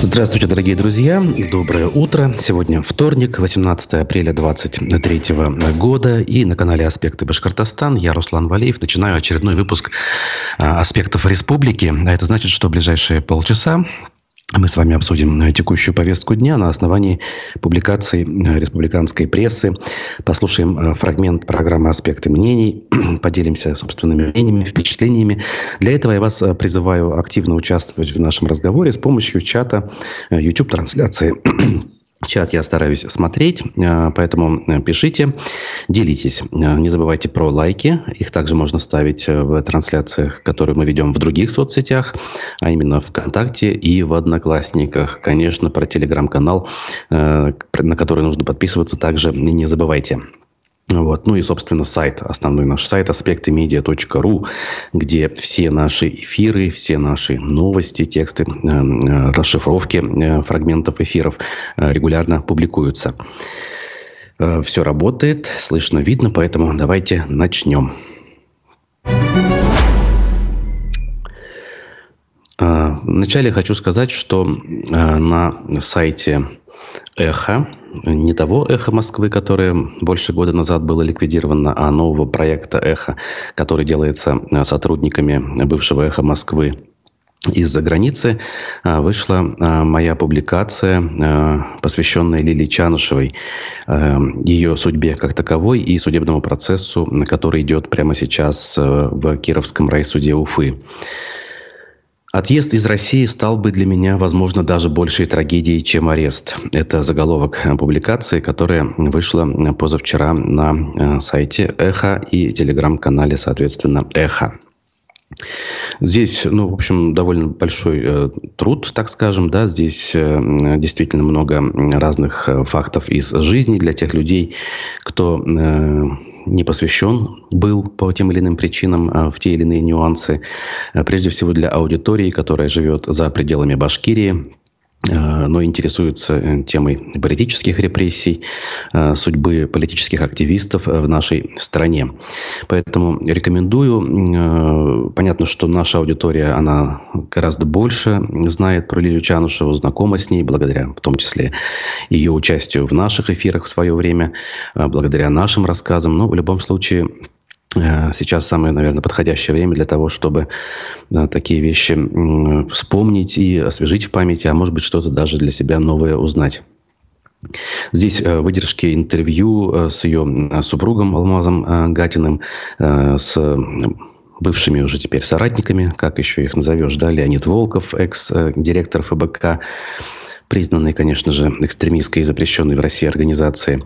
Здравствуйте, дорогие друзья. Доброе утро. Сегодня вторник, 18 апреля 2023 года. И на канале «Аспекты Башкортостан» я, Руслан Валеев, начинаю очередной выпуск а, «Аспектов республики». А это значит, что в ближайшие полчаса мы с вами обсудим э, текущую повестку дня на основании публикаций э, республиканской прессы. Послушаем э, фрагмент программы «Аспекты мнений», поделимся собственными мнениями, впечатлениями. Для этого я вас призываю активно участвовать в нашем разговоре с помощью чата YouTube-трансляции. Чат я стараюсь смотреть, э, поэтому э, пишите, делитесь. Э, не забывайте про лайки. Их также можно ставить в трансляциях, которые мы ведем в других соцсетях, а именно ВКонтакте и в Одноклассниках. Конечно, про телеграм-канал, на который нужно подписываться, также не забывайте. Вот. Ну и, собственно, сайт, основной наш сайт аспектымедиа.ру, где все наши эфиры, все наши новости, тексты, э, э, расшифровки э, фрагментов эфиров регулярно публикуются. Все работает, слышно, видно, поэтому давайте начнем. Вначале хочу сказать, что на сайте Эхо не того «Эхо Москвы», которое больше года назад было ликвидировано, а нового проекта «Эхо», который делается э, сотрудниками бывшего «Эхо Москвы» из-за границы э, вышла э, моя публикация, посвященная Лилии Чанышевой, ее судьбе как таковой и судебному процессу, который идет прямо сейчас в Кировском райсуде Уфы. Отъезд из России стал бы для меня, возможно, даже большей трагедией, чем арест. Это заголовок публикации, которая вышла позавчера на э, сайте Эхо и телеграм-канале, соответственно, Эхо. Здесь, ну, в общем, довольно большой э, труд, так скажем, да, здесь э, действительно много разных э, фактов из жизни для тех людей, кто э, не посвящен был по тем или иным причинам а, в те или иные нюансы. А, прежде всего для аудитории, которая живет за пределами Башкирии, но интересуется э, темой политических репрессий, э, судьбы политических активистов в нашей стране. Поэтому рекомендую. Понятно, что наша аудитория, она гораздо больше знает про Лилию Чанушеву, знакома с ней, благодаря в том числе ее участию в наших эфирах в свое время, благодаря нашим рассказам. Но в любом случае Э, сейчас самое, наверное, подходящее время для того, чтобы да, такие вещи вспомнить и освежить в памяти, а может быть что-то даже для себя новое узнать. Здесь э, выдержки интервью э, с ее супругом Алмазом Гатиным, с бывшими уже теперь соратниками, как еще их назовешь, да, Леонид Волков, экс-директор ФБК, признанной, конечно же, экстремистской и запрещенной в России организации.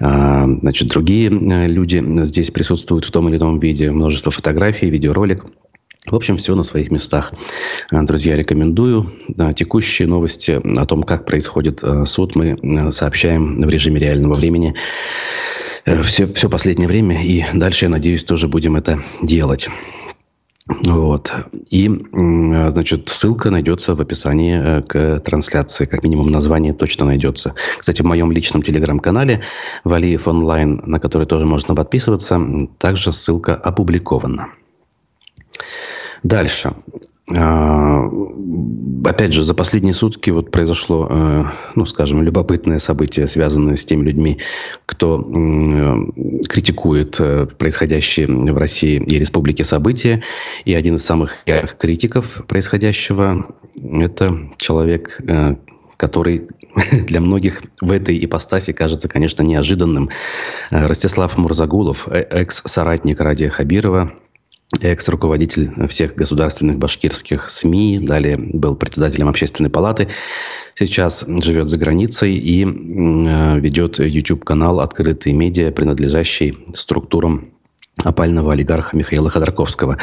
А, значит, другие э, люди здесь присутствуют в том или ином виде. Множество фотографий, видеоролик. В общем, все на своих местах. А, друзья, рекомендую. Текущие новости о том, как происходит э, суд, мы э, сообщаем в режиме реального времени все, все последнее время. И дальше, я надеюсь, тоже будем это делать. Вот. И, значит, ссылка найдется в описании э, к трансляции. Как минимум название точно найдется. Кстати, в моем личном телеграм-канале Валиев онлайн, на который тоже можно подписываться, также ссылка опубликована. Дальше. А, опять же, за последние сутки вот произошло, э, ну, скажем, любопытное событие, связанное с теми людьми, кто критикует э, происходящие в России и республике события. И один из самых ярких критиков происходящего – это человек, э, который для многих в этой ипостаси кажется, конечно, неожиданным. Ростислав Мурзагулов, экс-соратник Радия Хабирова, экс-руководитель всех государственных башкирских СМИ, далее был председателем общественной палаты, сейчас живет за границей и э, ведет YouTube-канал «Открытые медиа», принадлежащий структурам опального олигарха Михаила Ходорковского.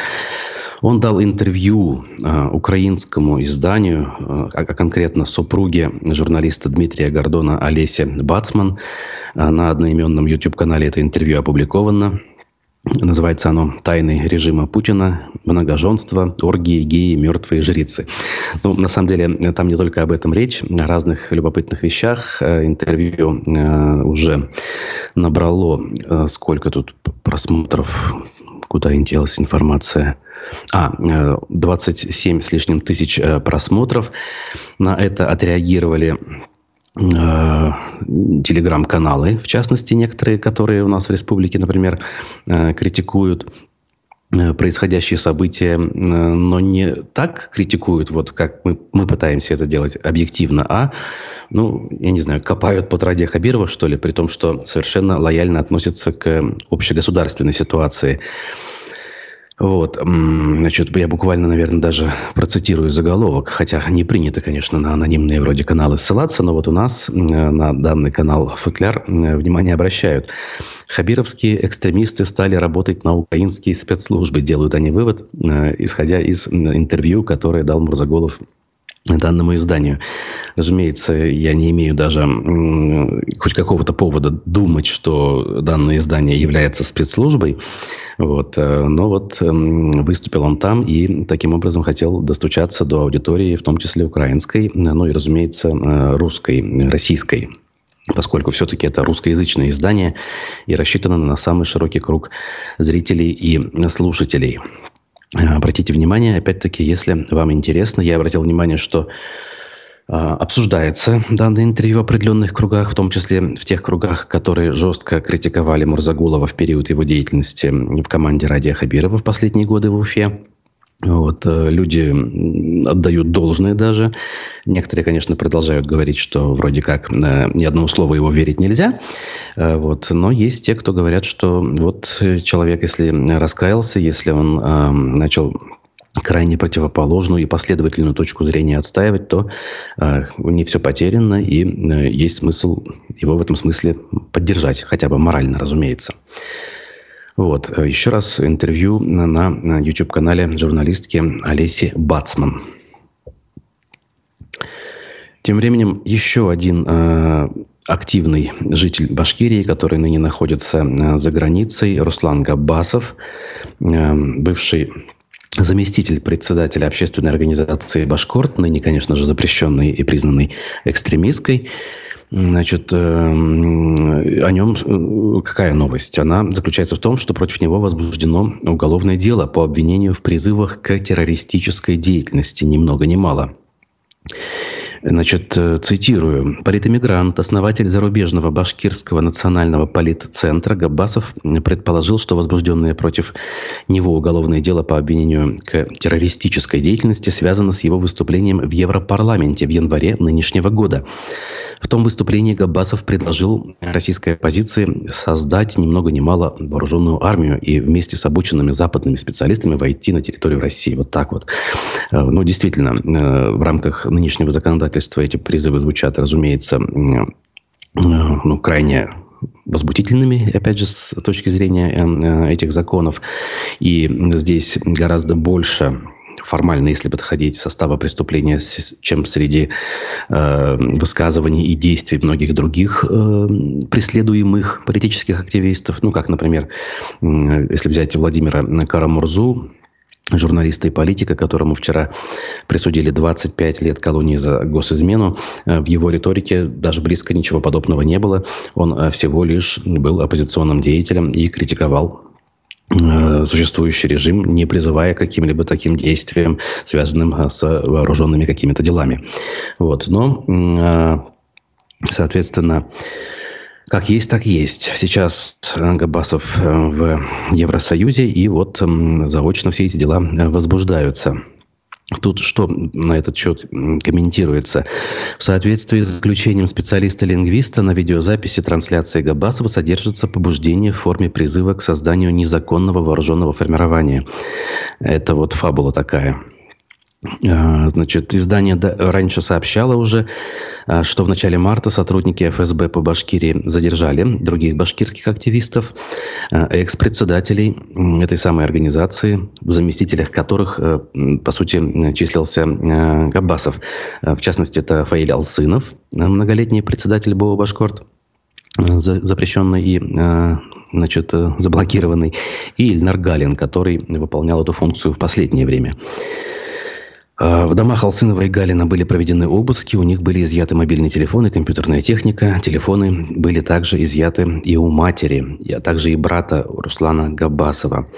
Он дал интервью э, украинскому изданию, э, а конкретно супруге журналиста Дмитрия Гордона Олесе Бацман. На одноименном YouTube-канале это интервью опубликовано. Называется оно «Тайны режима Путина. Многоженство, оргии, геи, мертвые жрицы». Ну, на самом деле, там не только об этом речь, о разных любопытных вещах. Э, интервью э, уже набрало э, сколько тут просмотров? куда делась информация. А, 27 с лишним тысяч просмотров. На это отреагировали телеграм-каналы, в частности, некоторые, которые у нас в республике, например, критикуют Э, происходящие события, э, но не так критикуют, вот как мы, мы пытаемся это делать объективно, а, ну, я не знаю, копают под Ради Хабирова, что ли, при том, что совершенно лояльно относятся к общегосударственной ситуации. Вот, значит, я буквально, наверное, даже процитирую заголовок, хотя не принято, конечно, на анонимные вроде каналы ссылаться, но вот у нас на данный канал «Футляр» внимание обращают. Хабировские экстремисты стали работать на украинские спецслужбы, делают они вывод, э, исходя из интервью, которое дал Мурзаголов данному изданию. Разумеется, я не имею даже хоть какого-то повода думать, что данное издание является спецслужбой. Вот. Э, но вот выступил он там и таким образом хотел достучаться до аудитории, в том числе украинской, ну и, разумеется, э, русской, российской поскольку все-таки это русскоязычное издание и рассчитано на самый широкий круг зрителей и слушателей. Э, обратите внимание, опять-таки, если вам интересно, я обратил внимание, что э, обсуждается данное интервью в определенных кругах, в том числе в тех кругах, которые жестко критиковали Мурзагулова в период его деятельности в команде Радия Хабирова в последние годы в Уфе. Вот, э, люди отдают должное даже. Некоторые, конечно, продолжают говорить, что вроде как э, ни одному слову его верить нельзя. Э, вот, но есть те, кто говорят, что вот человек, если раскаялся, если он э, начал крайне противоположную и последовательную точку зрения отстаивать, то э, не все потеряно, и э, есть смысл его в этом смысле поддержать, хотя бы морально, разумеется. Вот. Э, еще раз интервью на YouTube-канале журналистки Олеси Бацман. Тем временем еще один э, активный житель Башкирии, который ныне находится э, за границей, Руслан Габбасов, э, бывший заместитель председателя общественной организации «Башкорт», ныне, конечно же, запрещенной и признанной экстремистской, Значит, эм, о нем э, какая новость? Она заключается в том, что против него возбуждено уголовное дело по обвинению в призывах к террористической деятельности, ни много ни мало. Значит, э, цитирую. Политэмигрант, основатель зарубежного башкирского национального политцентра Габбасов предположил, что возбужденное против него уголовное дело по обвинению к террористической деятельности связано с его выступлением в Европарламенте в январе нынешнего года. В том выступлении Габбасов предложил российской оппозиции создать ни много ни мало вооруженную армию и вместе с обученными западными специалистами войти на территорию России. Вот так вот. Э, ну, действительно, э, в рамках нынешнего законодательства эти призывы звучат, разумеется, э, ну, крайне возбудительными, опять же, с точки зрения этих законов. И здесь гораздо больше формально, если подходить состава преступления, чем среди э, высказываний и действий многих других э, преследуемых политических активистов. Ну, как, например, э, если взять Владимира Карамурзу, журналиста и политика, которому вчера присудили 25 лет колонии за госизмену. Э, в его риторике даже близко ничего подобного не было. Он э, всего лишь был оппозиционным деятелем и критиковал Э, существующий режим, не призывая каким-либо таким действиям, связанным с вооруженными какими-то делами. Вот. Но, соответственно, как есть, так есть. Сейчас Габасов в Евросоюзе, и вот заочно все эти дела возбуждаются. Тут что на этот счет комментируется? В соответствии с заключением специалиста-лингвиста на видеозаписи трансляции Габасова содержится побуждение в форме призыва к созданию незаконного вооруженного формирования. Это вот фабула такая. А, значит, издание раньше сообщало уже, а, что в начале марта сотрудники ФСБ по Башкирии задержали других башкирских активистов, а, экс-председателей этой самой организации, в заместителях которых, э, по сути, числился Габбасов. В частности, это Фаиль Алсынов, многолетний председатель БО «Башкорт», запрещенный и значит, заблокированный, и Ильнар Галин, который выполнял эту функцию в последнее время. А, в домах Алсынова и Галина были проведены обыски, у них были изъяты мобильные телефоны, компьютерная техника. Телефоны были также изъяты и у матери, а также и брата Руслана Габасова.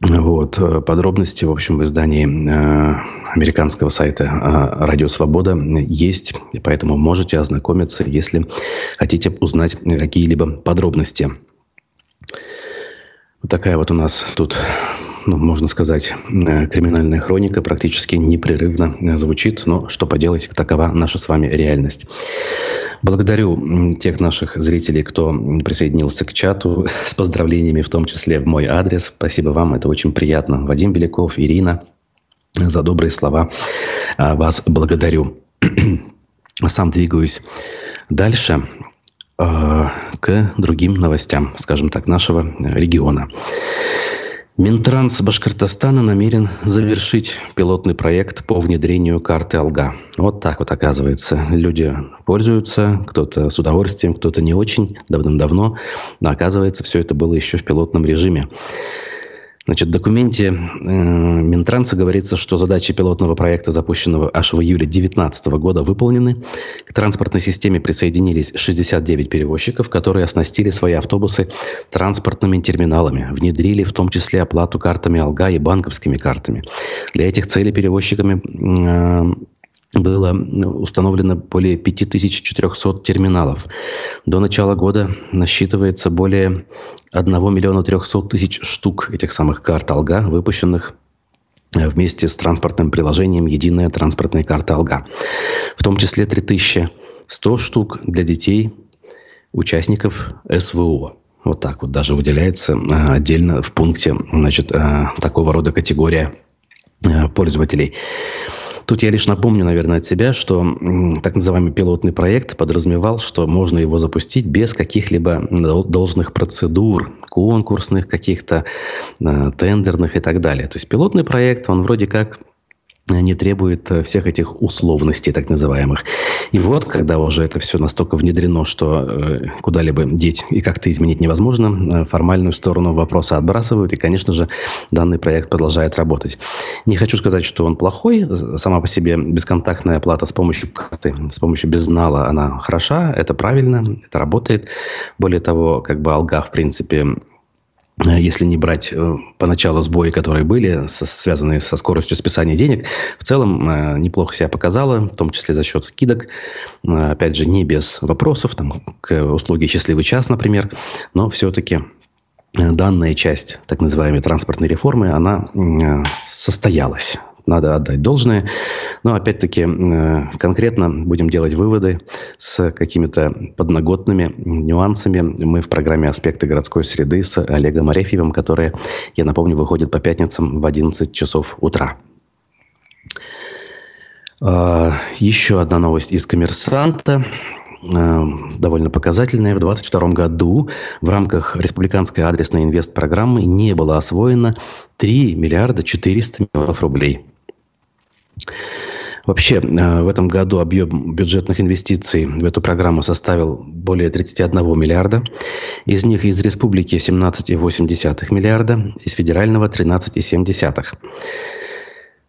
Вот. Подробности, в общем, в издании э, американского сайта э, «Радио Свобода» есть, поэтому можете ознакомиться, если хотите узнать какие-либо подробности. Вот такая вот у нас тут ну, можно сказать, э, криминальная хроника практически непрерывно э, звучит, но что поделать, такова наша с вами реальность. Благодарю тех наших зрителей, кто присоединился к чату с поздравлениями, в том числе в мой адрес. Спасибо вам, это очень приятно. Вадим Беляков, Ирина, за добрые слова а, вас благодарю. Сам двигаюсь дальше э, к другим новостям, скажем так, нашего региона. Минтранс Башкортостана намерен завершить пилотный проект по внедрению карты Алга. Вот так вот оказывается. Люди пользуются, кто-то с удовольствием, кто-то не очень, давным-давно. Но оказывается, все это было еще в пилотном режиме. Значит, в документе э, Минтранса говорится, что задачи пилотного проекта, запущенного аж в июле 2019 года, выполнены. К транспортной системе присоединились 69 перевозчиков, которые оснастили свои автобусы транспортными терминалами, внедрили в том числе оплату картами Алга и банковскими картами. Для этих целей перевозчиками э, было установлено более 5400 терминалов. До начала года насчитывается более 1 миллиона 300 тысяч штук этих самых карт Алга, выпущенных э, вместе с транспортным приложением «Единая транспортная карта Алга». В том числе 3100 штук для детей, участников СВО. Вот так вот даже выделяется э, отдельно в пункте значит, э, такого рода категория пользователей. Тут я лишь напомню, наверное, от себя, что так называемый пилотный проект подразумевал, что можно его запустить без каких-либо должных процедур, конкурсных каких-то, э, тендерных и так далее. То есть пилотный проект, он вроде как не требует э, всех этих условностей, так называемых. И вот, когда уже это все настолько внедрено, что э, куда-либо деть и как-то изменить невозможно, э, формальную сторону вопроса отбрасывают, и, конечно же, данный проект продолжает работать. Не хочу сказать, что он плохой. Сама по себе бесконтактная оплата с помощью карты, с помощью безнала, она хороша, это правильно, это работает. Более того, как бы Алга, в принципе, Э, если не брать э, поначалу сбои, которые были, связанные со скоростью списания денег, в целом э, неплохо себя показала, в том числе за счет скидок. Опять же, не без вопросов, там, к услуге «Счастливый час», например, но все-таки данная часть так называемой транспортной реформы, она состоялась. Надо отдать должное. Но, опять-таки, э, конкретно будем делать выводы с какими-то подноготными нюансами. Мы в программе «Аспекты городской среды» с Олегом Арефьевым, которая, я напомню, выходит по пятницам в 11 часов утра. А, еще одна новость из «Коммерсанта» э, довольно показательная. В 2022 году в рамках республиканской адресной инвест-программы не было освоено 3 миллиарда 400 миллионов рублей. Вообще, э, в этом году объем бюджетных инвестиций в эту программу составил более 31 миллиарда. Из них из республики 17,8 миллиарда, из федерального 13,7.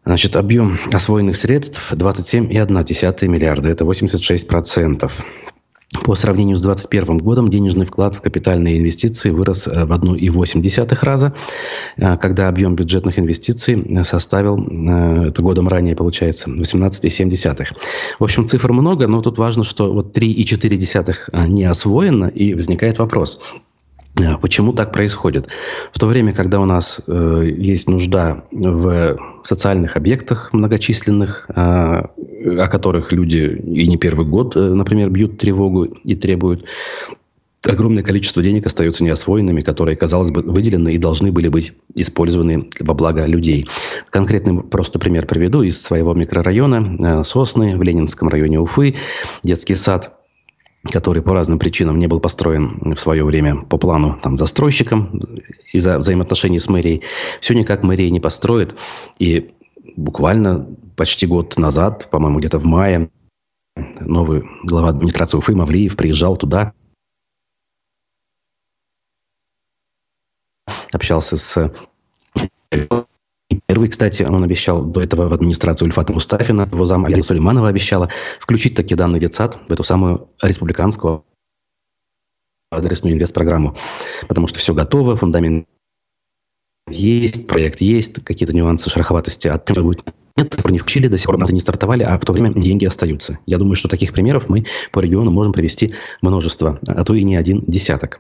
Значит, объем освоенных средств 27,1 миллиарда. Это 86 процентов. По сравнению с 2021 годом денежный вклад в капитальные инвестиции вырос э, в 1,8 раза, э, когда объем бюджетных инвестиций э, составил, это годом ранее получается, 18,7. В общем, цифр много, но тут важно, что вот 3,4 не освоено, и возникает вопрос – почему так происходит? В то время, когда у нас э, есть нужда в социальных объектах многочисленных, э, о которых люди и не первый год, э, например, бьют тревогу и требуют, огромное количество денег остается неосвоенными, которые, казалось бы, выделены и должны были быть использованы во благо людей. Конкретный просто пример приведу из своего микрорайона э, Сосны в Ленинском районе Уфы. Детский сад – который по разным причинам не был построен в свое время по плану там, застройщиком из-за взаимоотношений с мэрией, все никак мэрия не построит. И буквально почти год назад, по-моему, где-то в мае, новый глава администрации Уфы Мавлиев приезжал туда, общался с Первый, кстати, он обещал до этого в администрацию Ульфата Мустафина, его зам Алина Сулейманова обещала включить таки данный детсад в эту самую республиканскую адресную инвест-программу. Потому что все готово, фундамент есть, проект есть, какие-то нюансы, шероховатости, а то будет нет, не включили, до сих пор не стартовали, а в то время деньги остаются. Я думаю, что таких примеров мы по региону можем привести множество, а то и не один десяток.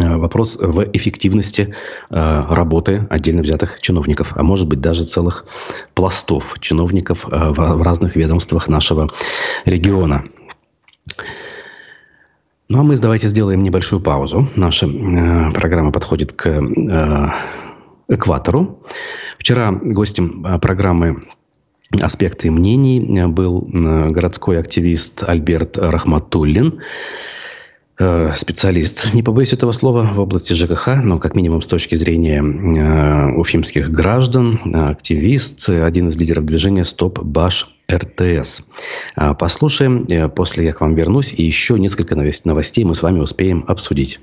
Э, вопрос в эффективности э, работы отдельно взятых чиновников, а может быть даже целых пластов чиновников э, в разных ведомствах нашего региона. Ну а мы давайте сделаем небольшую паузу. Наша программа подходит к экватору. Вчера гостем программы «Аспекты мнений» был городской активист Альберт Рахматуллин. Э, специалист, не побоюсь этого слова, в области ЖКХ, но как минимум с точки зрения э, уфимских граждан, активист, один из лидеров движения «Стоп Баш РТС». Э, послушаем, э, после я к вам вернусь, и еще несколько новостей мы с вами успеем обсудить.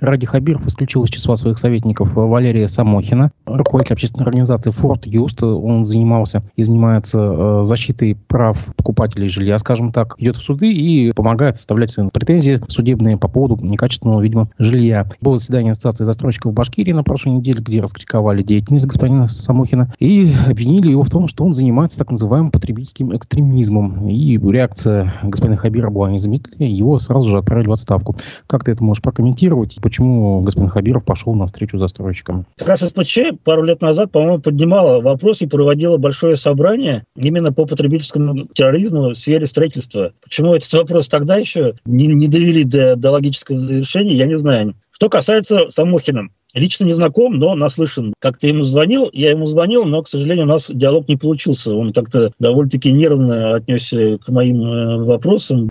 Ради Хабиров исключил из числа своих советников Валерия Самохина, руководитель общественной организации «Форт Юст». Он занимался и занимается э, защитой прав покупателей жилья, скажем так, идет в суды и помогает составлять претензии судебные по поводу некачественного, видимо, жилья. Было заседание Ассоциации застройщиков Башкирии на прошлой неделе, где раскритиковали деятельность господина Самохина и обвинили его в том, что он занимается так называемым потребительским экстремизмом. И реакция господина Хабира была незамедлительная, его сразу же отправили в отставку. Как ты это можешь прокомментировать? почему господин Хабиров пошел на встречу застройщикам. Как раз СПЧ пару лет назад, по-моему, поднимала вопрос и проводила большое собрание именно по потребительскому терроризму в сфере строительства. Почему этот вопрос тогда еще не, не довели до, до логического завершения, я не знаю. Что касается Самохина, Лично не знаком, но наслышан. Как-то ему звонил, я ему звонил, но, к сожалению, у нас диалог не получился. Он как-то довольно-таки нервно отнесся к моим э, вопросам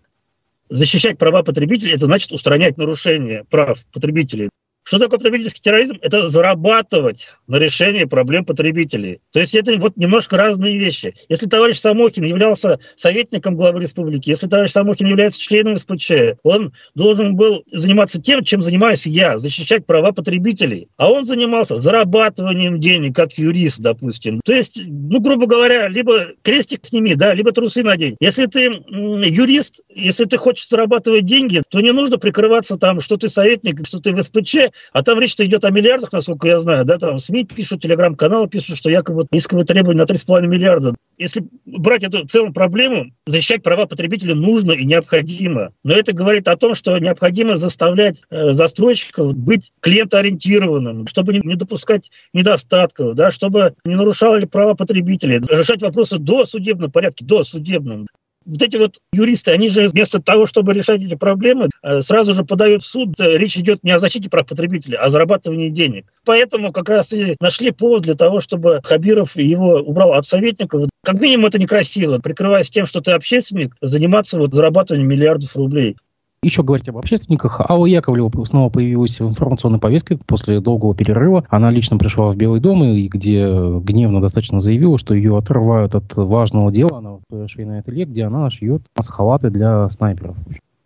защищать права потребителей, это значит устранять нарушения прав потребителей. Что такое потребительский терроризм? Это зарабатывать на решении проблем потребителей. То есть это вот немножко разные вещи. Если товарищ Самохин являлся советником главы республики, если товарищ Самохин является членом СПЧ, он должен был заниматься тем, чем занимаюсь я, защищать права потребителей. А он занимался зарабатыванием денег, как юрист, допустим. То есть, ну, грубо говоря, либо крестик сними, да, либо трусы надень. Если ты юрист, если ты хочешь зарабатывать деньги, то не нужно прикрываться там, что ты советник, что ты в СПЧ, а там речь-то идет о миллиардах, насколько я знаю, да, там СМИ пишут, телеграм-каналы пишут, что якобы исковые требования на 3,5 миллиарда. Если брать эту целую проблему, защищать права потребителя нужно и необходимо. Но это говорит о том, что необходимо заставлять э, застройщиков быть клиентоориентированным, чтобы не, допускать недостатков, да, чтобы не нарушали права потребителей, решать вопросы до судебного порядка, до судебного. Вот эти вот юристы, они же вместо того, чтобы решать эти проблемы, э, сразу же подают в суд. Э, речь идет не о защите прав потребителя, а о зарабатывании денег. Поэтому как раз и нашли повод для того, чтобы Хабиров его убрал от советников. Как минимум это некрасиво, прикрываясь тем, что ты общественник, заниматься вот зарабатыванием миллиардов рублей еще говорить об общественниках. Алла Яковлева снова появилась в информационной повестке после долгого перерыва. Она лично пришла в Белый дом, и где гневно достаточно заявила, что ее отрывают от важного дела. Она в швейное ателье, где она шьет халаты для снайперов.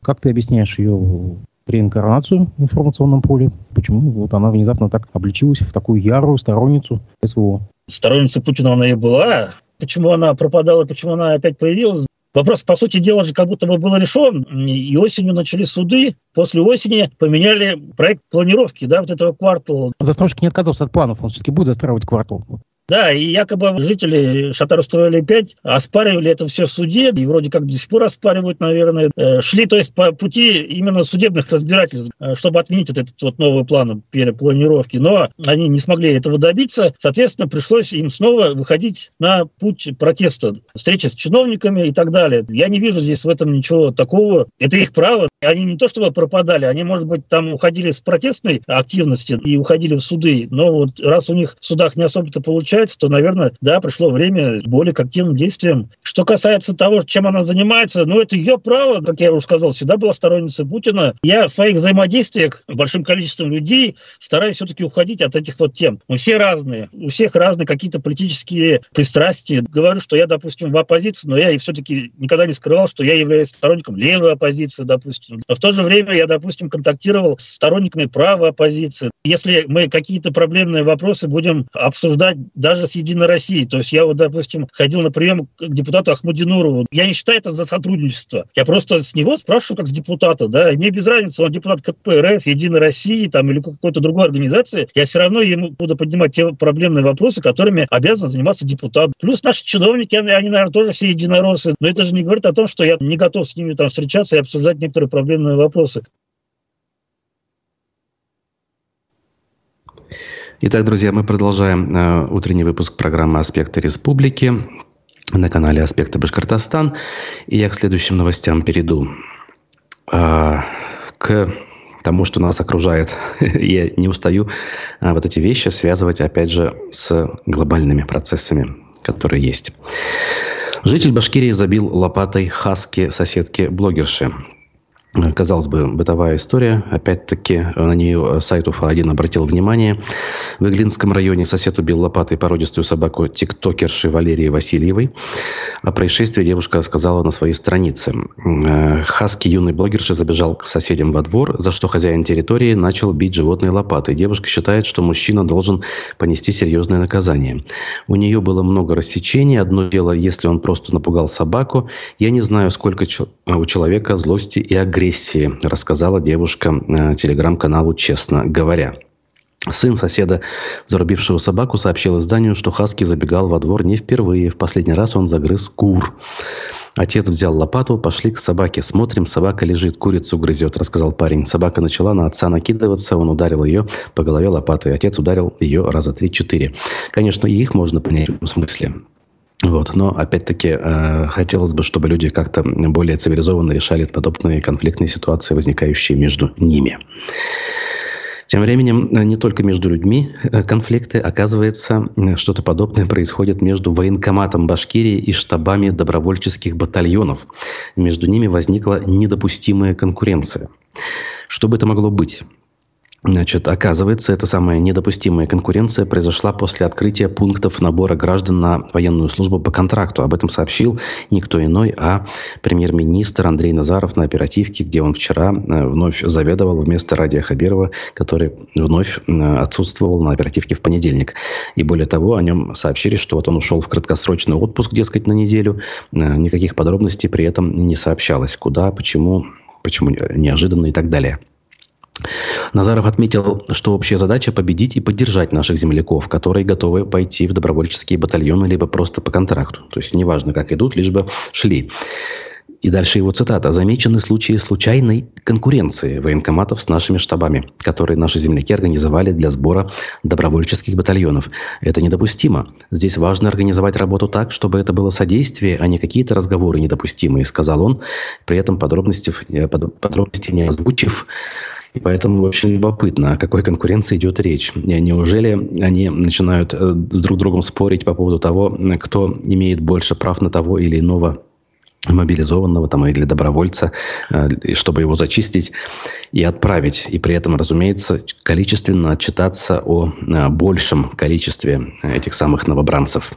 Как ты объясняешь ее реинкарнацию в информационном поле? Почему вот она внезапно так обличилась в такую ярую сторонницу СВО? Сторонница Путина она и была. Почему она пропадала, почему она опять появилась? Вопрос, по сути дела, же как будто бы был решен. И осенью начали суды. После осени поменяли проект планировки да, вот этого квартала. Застройщик не отказался от планов, он все-таки будет застраивать квартал. Да, и якобы жители Шатарстроили 5 оспаривали это все в суде, и вроде как до сих пор оспаривают, наверное. Э, шли, то есть, по пути именно судебных разбирательств, э, чтобы отменить вот этот вот новый план перепланировки. Но они не смогли этого добиться. Соответственно, пришлось им снова выходить на путь протеста, встречи с чиновниками и так далее. Я не вижу здесь в этом ничего такого. Это их право. Они не то чтобы пропадали, они, может быть, там уходили с протестной активности и уходили в суды. Но вот раз у них в судах не особо-то получается, получается, то, наверное, да, пришло время более к активным действиям. Что касается того, чем она занимается, ну, это ее право, как я уже сказал, всегда была сторонницей Путина. Я в своих взаимодействиях большим количеством людей стараюсь все-таки уходить от этих вот тем. Мы все разные, у всех разные какие-то политические пристрастия. Говорю, что я, допустим, в оппозиции, но я и все-таки никогда не скрывал, что я являюсь сторонником левой оппозиции, допустим. Но в то же время я, допустим, контактировал с сторонниками права оппозиции. Если мы какие-то проблемные вопросы будем обсуждать даже с Единой Россией, то есть я вот, допустим, ходил на прием к депутату Ахмадинурову, я не считаю это за сотрудничество. Я просто с него спрашиваю как с депутата, да, и мне без разницы, он депутат КПРФ, Единой России там, или какой-то другой организации, я все равно ему буду поднимать те проблемные вопросы, которыми обязан заниматься депутат. Плюс наши чиновники, они, они наверное, тоже все единороссы, но это же не говорит о том, что я не готов с ними там встречаться и обсуждать некоторые проблемные вопросы. Итак, друзья, мы продолжаем э, утренний выпуск программы «Аспекты республики» на канале «Аспекты Башкортостан». И я к следующим новостям перейду. Э, к тому, что нас окружает. я не устаю э, вот эти вещи связывать, опять же, с глобальными процессами, которые есть. Житель Башкирии забил лопатой хаски соседки блогерши. Казалось бы, бытовая история. Опять-таки, на нее сайт УФА-1 обратил внимание. В Иглинском районе сосед убил лопатой породистую собаку тиктокерши Валерии Васильевой. О происшествии девушка рассказала на своей странице. Э, хаски юный блогерши забежал к соседям во двор, за что хозяин территории начал бить животное лопатой. Девушка считает, что мужчина должен понести серьезное наказание. У нее было много рассечений. Одно дело, если он просто напугал собаку. Я не знаю, сколько у человека злости и агрессии агрессии, рассказала девушка э, телеграм-каналу «Честно говоря». Сын соседа, зарубившего собаку, сообщил изданию, что Хаски забегал во двор не впервые. В последний раз он загрыз кур. Отец взял лопату, пошли к собаке. Смотрим, собака лежит, курицу грызет, рассказал парень. Собака начала на отца накидываться, он ударил ее по голове лопатой. Отец ударил ее раза три-четыре. Конечно, и их можно понять в смысле. Вот. Но, опять-таки, э, хотелось бы, чтобы люди как-то более цивилизованно решали подобные конфликтные ситуации, возникающие между ними. Тем временем, э, не только между людьми э, конфликты, оказывается, что-то подобное происходит между военкоматом Башкирии и штабами добровольческих батальонов. Между ними возникла недопустимая конкуренция. Что бы это могло быть? Значит, оказывается, эта самая недопустимая конкуренция произошла после открытия пунктов набора граждан на военную службу по контракту. Об этом сообщил никто иной, а премьер-министр Андрей Назаров на оперативке, где он вчера э, вновь заведовал вместо Радия Хабирова, который вновь э, отсутствовал на оперативке в понедельник. И более того, о нем сообщили, что вот он ушел в краткосрочный отпуск, дескать, на неделю. Э, никаких подробностей при этом не сообщалось. Куда, почему, почему неожиданно и так далее. Назаров отметил, что общая задача – победить и поддержать наших земляков, которые готовы пойти в добровольческие батальоны либо просто по контракту. То есть неважно, как идут, лишь бы шли. И дальше его цитата. «Замечены случаи случайной конкуренции военкоматов с нашими штабами, которые наши земляки организовали для сбора добровольческих батальонов. Это недопустимо. Здесь важно организовать работу так, чтобы это было содействие, а не какие-то разговоры недопустимые», сказал он, при этом подробности, подробности не озвучив и поэтому очень любопытно, о какой конкуренции идет речь. Неужели они начинают э, с друг другом спорить по поводу того, кто имеет больше прав на того или иного мобилизованного там, или добровольца, э, чтобы его зачистить и отправить. И при этом, разумеется, количественно отчитаться о э, большем количестве этих самых новобранцев.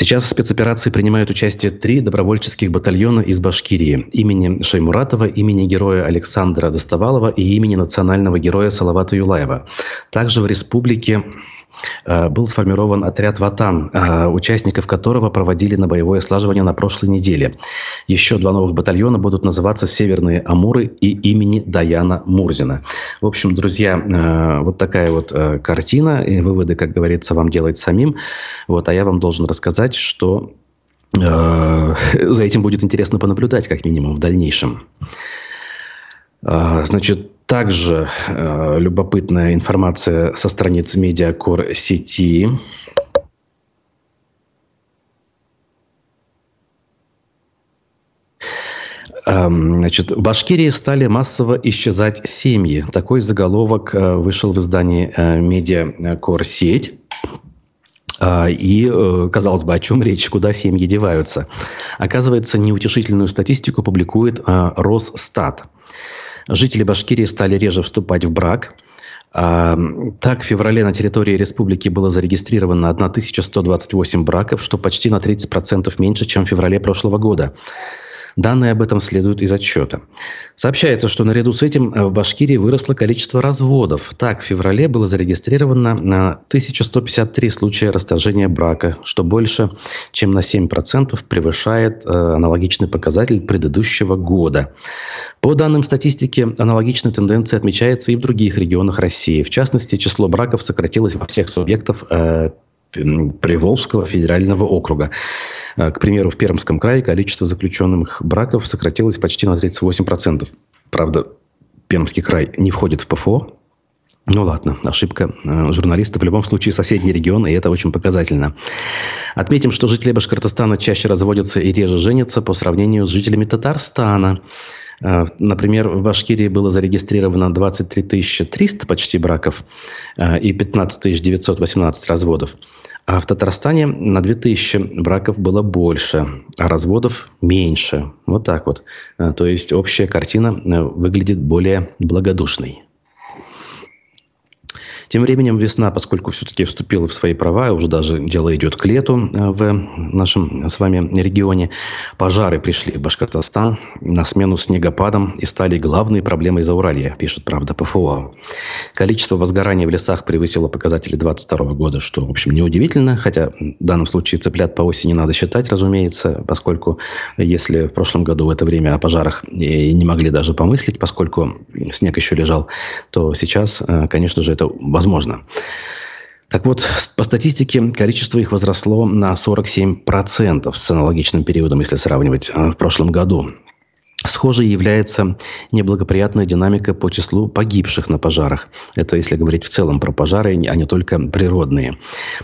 Сейчас в спецоперации принимают участие три добровольческих батальона из Башкирии имени Шаймуратова, имени героя Александра Доставалова и имени национального героя Салавата Юлаева. Также в республике был сформирован отряд «Ватан», э, участников которого проводили на боевое слаживание на прошлой неделе. Еще два новых батальона будут называться «Северные Амуры» и имени Даяна Мурзина. В общем, друзья, э, вот такая вот картина. И выводы, как говорится, вам делать самим. Вот, а я вам должен рассказать, что за этим будет интересно понаблюдать, как минимум, в дальнейшем. Значит, также э, любопытная информация со страниц Медиакор сети. Эм, значит, в Башкирии стали массово исчезать семьи. Такой заголовок э, вышел в издании э, Медиакор сеть. А, и, казалось бы, о чем речь, куда семьи деваются. Оказывается, неутешительную статистику публикует Росстат. Жители Башкирии стали реже вступать в брак. А, так, в феврале на территории республики было зарегистрировано 1128 браков, что почти на 30% меньше, чем в феврале прошлого года. Данные об этом следуют из отчета. Сообщается, что наряду с этим в Башкирии выросло количество разводов. Так, в феврале было зарегистрировано на 1153 случая расторжения брака, что больше, чем на 7% превышает э, аналогичный показатель предыдущего года. По данным статистики, аналогичная тенденция отмечается и в других регионах России. В частности, число браков сократилось во всех субъектов э, Приволжского федерального округа. Э, к примеру, в Пермском крае количество заключенных браков сократилось почти на 38%. Правда, Пермский край не входит в ПФО, ну ладно, ошибка э, журналиста. В любом случае соседний регион, и это очень показательно. Отметим, что жители Башкортостана чаще разводятся и реже женятся по сравнению с жителями Татарстана. Э, например, в Башкирии было зарегистрировано 23 300 почти браков э, и 15 918 разводов. А в Татарстане на 2000 браков было больше, а разводов меньше. Вот так вот. Э, то есть общая картина выглядит более благодушной. Тем временем весна, поскольку все-таки вступила в свои права, уже даже дело идет к лету э, в нашем с вами регионе, пожары пришли в Башкортостан на смену снегопадам и стали главной проблемой Зауралья, пишет, правда, ПФО. Количество возгораний в лесах превысило показатели 2022 года, что, в общем, неудивительно, хотя в данном случае цыплят по осени надо считать, разумеется, поскольку если в прошлом году в это время о пожарах и не могли даже помыслить, поскольку снег еще лежал, то сейчас, э, конечно же, это возможно. Так вот, по статистике, количество их возросло на 47% с аналогичным периодом, если сравнивать э, в прошлом году. Схожей является неблагоприятная динамика по числу погибших на пожарах. Это если говорить в целом про пожары, а не только природные.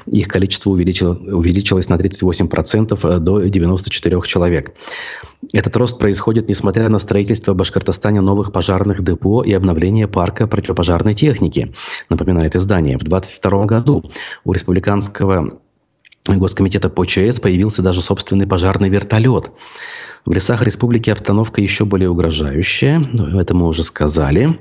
Их количество увеличило, увеличилось на 38% э, до 94 человек. Этот рост происходит несмотря на строительство в Башкортостане новых пожарных депо и обновление парка противопожарной техники, напоминает издание. В 2022 году у республиканского Госкомитета по ЧС появился даже собственный пожарный вертолет. В лесах республики обстановка еще более угрожающая, это мы уже сказали.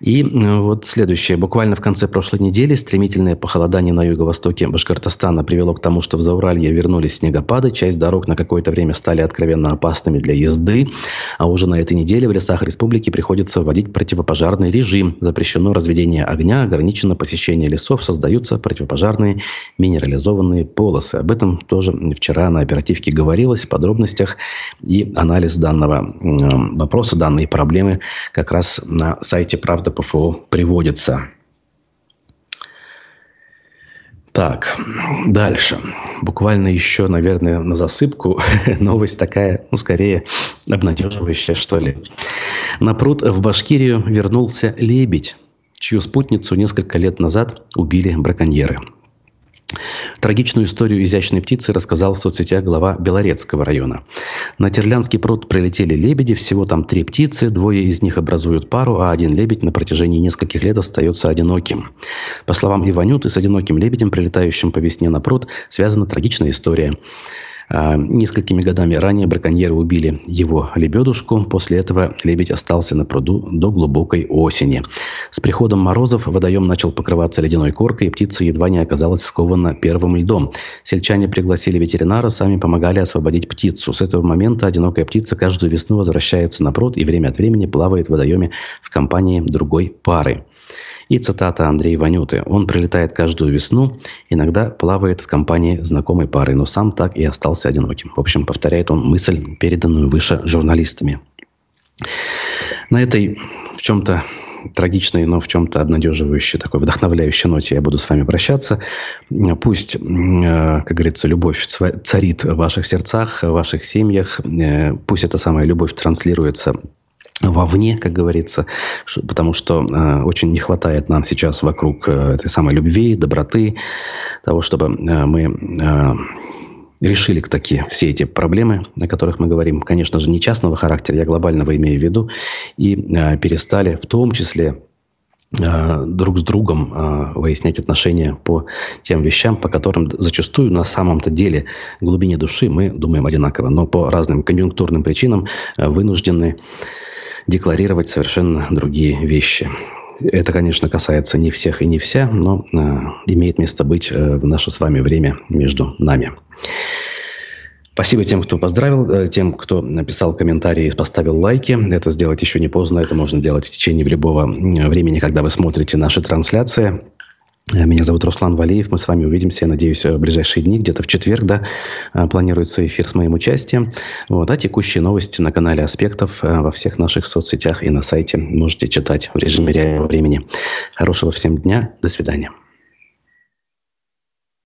И э, вот следующее. Буквально в конце прошлой недели стремительное похолодание на юго-востоке Башкортостана привело к тому, что в Зауралье вернулись снегопады, часть дорог на какое-то время стали откровенно опасными для езды, а уже на этой неделе в лесах республики приходится вводить противопожарный режим. Запрещено разведение огня, ограничено посещение лесов, создаются противопожарные минерализованные полосы. Об этом тоже вчера на оперативке говорилось в подробностях и анализ данного вопроса, данной проблемы как раз на сайте «Правда карта ПФО приводится. Так, дальше. Буквально еще, наверное, на засыпку. Новость такая, ну, скорее, обнадеживающая, что ли. На пруд в Башкирию вернулся лебедь, чью спутницу несколько лет назад убили браконьеры. Трагичную историю изящной птицы рассказал в соцсетях глава Белорецкого района. На Терлянский пруд прилетели лебеди, всего там три птицы, двое из них образуют пару, а один лебедь на протяжении нескольких лет остается одиноким. По словам Иванюты, с одиноким лебедем, прилетающим по весне на пруд, связана трагичная история. А, несколькими годами ранее браконьеры убили его лебедушку. После этого лебедь остался на пруду до глубокой осени. С приходом морозов водоем начал покрываться ледяной коркой, и птица едва не оказалась скована первым льдом. Сельчане пригласили ветеринара, сами помогали освободить птицу. С этого момента одинокая птица каждую весну возвращается на пруд и время от времени плавает в водоеме в компании другой пары. И цитата Андрея Ванюты. «Он прилетает каждую весну, иногда плавает в компании знакомой пары, но сам так и остался одиноким». В общем, повторяет он мысль, переданную выше журналистами. На этой в чем-то трагичной, но в чем-то обнадеживающей, такой вдохновляющей ноте я буду с вами прощаться. Пусть, э, как говорится, любовь царит в ваших сердцах, в ваших семьях. Э, пусть эта самая любовь транслируется вовне, как говорится, потому что э, очень не хватает нам сейчас вокруг э, этой самой любви, доброты, того, чтобы э, мы э, решили такие все эти проблемы, о которых мы говорим, конечно же, не частного характера, я глобального имею в виду, и э, перестали в том числе э, друг с другом э, выяснять отношения по тем вещам, по которым зачастую на самом-то деле в глубине души мы думаем одинаково, но по разным конъюнктурным причинам э, вынуждены декларировать совершенно другие вещи. Это, конечно, касается не всех и не вся, но э, имеет место быть э, в наше с вами время между нами. Спасибо тем, кто поздравил, э, тем, кто написал комментарии, поставил лайки. Это сделать еще не поздно, это можно делать в течение любого времени, когда вы смотрите наши трансляции. Меня зовут Руслан Валеев. Мы с вами увидимся, я надеюсь, в ближайшие дни, где-то в четверг, да, э, планируется эфир с моим участием. Вот, а текущие новости на канале Аспектов э, во всех наших соцсетях и на сайте можете читать в режиме реального времени. Хорошего всем дня. До свидания.